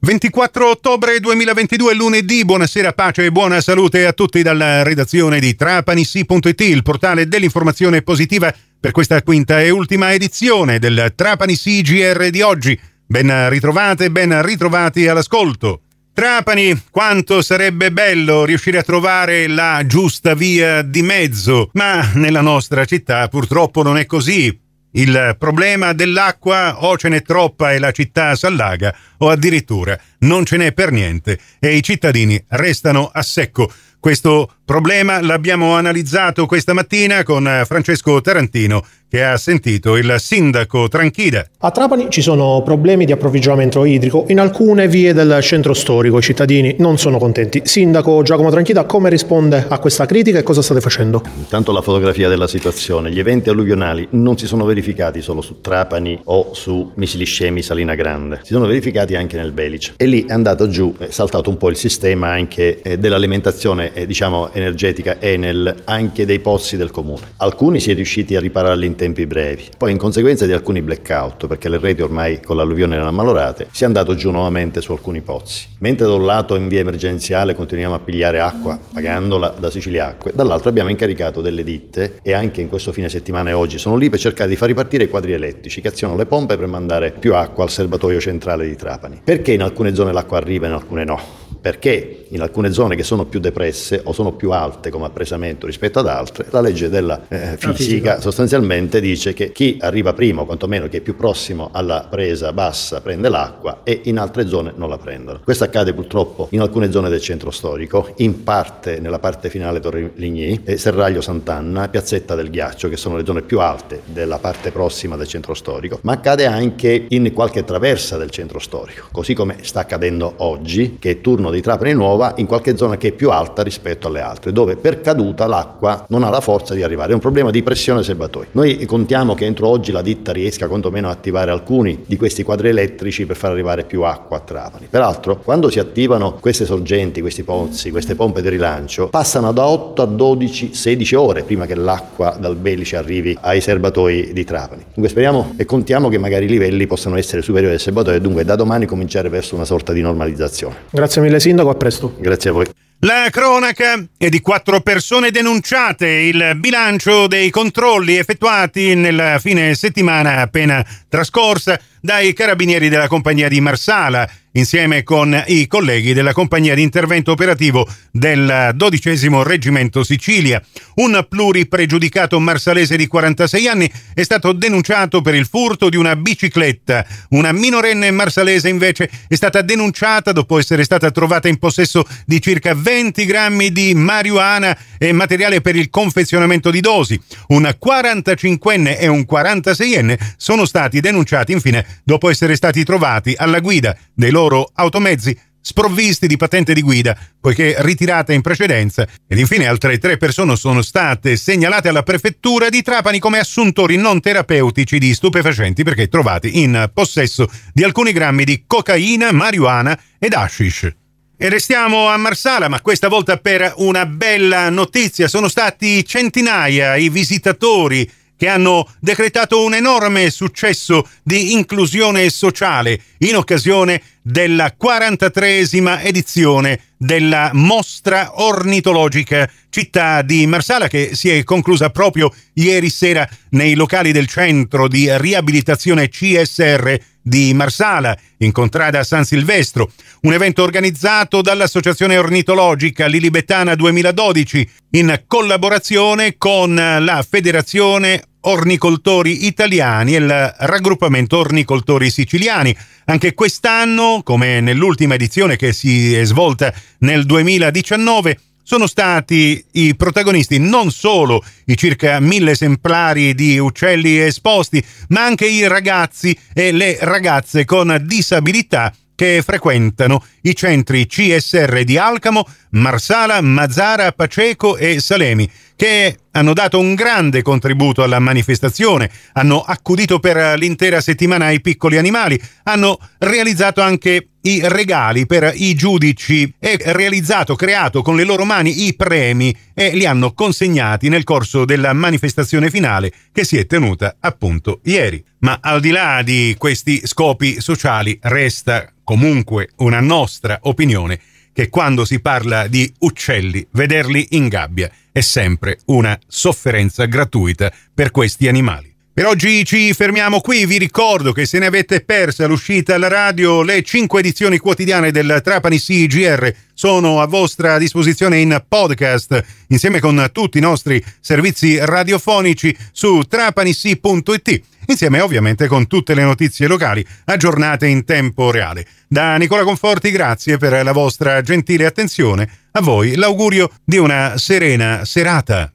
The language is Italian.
24 ottobre 2022, lunedì, buonasera, pace e buona salute a tutti dalla redazione di Trapanissi.it, il portale dell'informazione positiva per questa quinta e ultima edizione del Trapanissi GR di oggi. Ben ritrovate, ben ritrovati all'ascolto. Trapani, quanto sarebbe bello riuscire a trovare la giusta via di mezzo, ma nella nostra città purtroppo non è così. Il problema dell'acqua o ce n'è troppa e la città s'allaga o addirittura non ce n'è per niente e i cittadini restano a secco. Questo problema l'abbiamo analizzato questa mattina con Francesco Tarantino che ha sentito il sindaco Tranchida. A Trapani ci sono problemi di approvvigionamento idrico in alcune vie del centro storico. I cittadini non sono contenti. Sindaco Giacomo Tranchida, come risponde a questa critica e cosa state facendo? Intanto la fotografia della situazione. Gli eventi alluvionali non si sono verificati solo su Trapani o su Misiliscemi, Salina Grande. Si sono verificati anche nel Belice. E lì è andato giù, è saltato un po' il sistema anche eh, dell'alimentazione eh, diciamo, energetica Enel, anche dei pozzi del comune. Alcuni si è riusciti a ripararli in tempi brevi. Poi in conseguenza di alcuni blackout, perché le reti ormai con l'alluvione erano ammalorate, si è andato giù nuovamente su alcuni pozzi. Mentre da un lato in via emergenziale continuiamo a pigliare acqua pagandola da Siciliacque, dall'altro abbiamo incaricato delle ditte e anche in questo fine settimana e oggi sono lì per cercare di far ripartire i quadri elettrici che azionano le pompe per mandare più acqua al serbatoio centrale di Trapani. Perché in alcune zone l'acqua arriva e in alcune no? Perché in alcune zone che sono più depresse o sono più alte come appresamento rispetto ad altre, la legge della eh, fisica, sostanzialmente dice che chi arriva prima o quantomeno chi è più prossimo alla presa bassa prende l'acqua e in altre zone non la prendono. Questo accade purtroppo in alcune zone del centro storico, in parte nella parte finale Torre Ligny, Serraglio Sant'Anna, Piazzetta del Ghiaccio, che sono le zone più alte della parte prossima del centro storico, ma accade anche in qualche traversa del centro storico, così come sta accadendo oggi, che è turno di Trapani Nuova, in qualche zona che è più alta rispetto alle altre, dove per caduta l'acqua non ha la forza di arrivare, è un problema di pressione serbatoi. Noi contiamo che entro oggi la ditta riesca quantomeno a attivare alcuni di questi quadri elettrici per far arrivare più acqua a Trapani. Peraltro, quando si attivano queste sorgenti, questi pozzi, queste pompe di rilancio, passano da 8 a 12, 16 ore prima che l'acqua dal Belice arrivi ai serbatoi di Trapani. Dunque speriamo e contiamo che magari i livelli possano essere superiori ai serbatoi e dunque da domani cominciare verso una sorta di normalizzazione. Grazie mille Sindaco, a presto. Grazie a voi. La cronaca è di quattro persone denunciate, il bilancio dei controlli effettuati nella fine settimana appena trascorsa dai carabinieri della compagnia di Marsala insieme con i colleghi della compagnia di intervento operativo del dodicesimo reggimento Sicilia. Un pluripregiudicato marsalese di 46 anni è stato denunciato per il furto di una bicicletta. Una minorenne marsalese invece è stata denunciata dopo essere stata trovata in possesso di circa 20 grammi di marijuana e materiale per il confezionamento di dosi. Un 45enne e un 46enne sono stati denunciati infine dopo essere stati trovati alla guida dei loro automezzi sprovvisti di patente di guida, poiché ritirate in precedenza, ed infine altre tre persone sono state segnalate alla prefettura di Trapani come assuntori non terapeutici di stupefacenti perché trovati in possesso di alcuni grammi di cocaina, marijuana ed hashish. E restiamo a Marsala, ma questa volta per una bella notizia. Sono stati centinaia i visitatori che hanno decretato un enorme successo di inclusione sociale in occasione della 43esima edizione della mostra ornitologica città di Marsala che si è conclusa proprio ieri sera nei locali del centro di riabilitazione CSR di Marsala, in contrada San Silvestro, un evento organizzato dall'Associazione Ornitologica Lilibetana 2012 in collaborazione con la Federazione Ornicoltori Italiani e il raggruppamento Ornicoltori Siciliani. Anche quest'anno, come nell'ultima edizione che si è svolta nel 2019, sono stati i protagonisti non solo i circa mille esemplari di uccelli esposti, ma anche i ragazzi e le ragazze con disabilità che frequentano i centri CSR di Alcamo, Marsala, Mazzara, Paceco e Salemi, che hanno dato un grande contributo alla manifestazione, hanno accudito per l'intera settimana i piccoli animali, hanno realizzato anche i regali per i giudici e realizzato, creato con le loro mani i premi e li hanno consegnati nel corso della manifestazione finale che si è tenuta appunto ieri. Ma al di là di questi scopi sociali resta comunque una nostra opinione che quando si parla di uccelli, vederli in gabbia è sempre una sofferenza gratuita per questi animali. Per oggi ci fermiamo qui, vi ricordo che se ne avete persa l'uscita alla radio, le cinque edizioni quotidiane del Trapani CGR sono a vostra disposizione in podcast, insieme con tutti i nostri servizi radiofonici su trapani.it insieme ovviamente con tutte le notizie locali aggiornate in tempo reale. Da Nicola Conforti grazie per la vostra gentile attenzione, a voi l'augurio di una serena serata.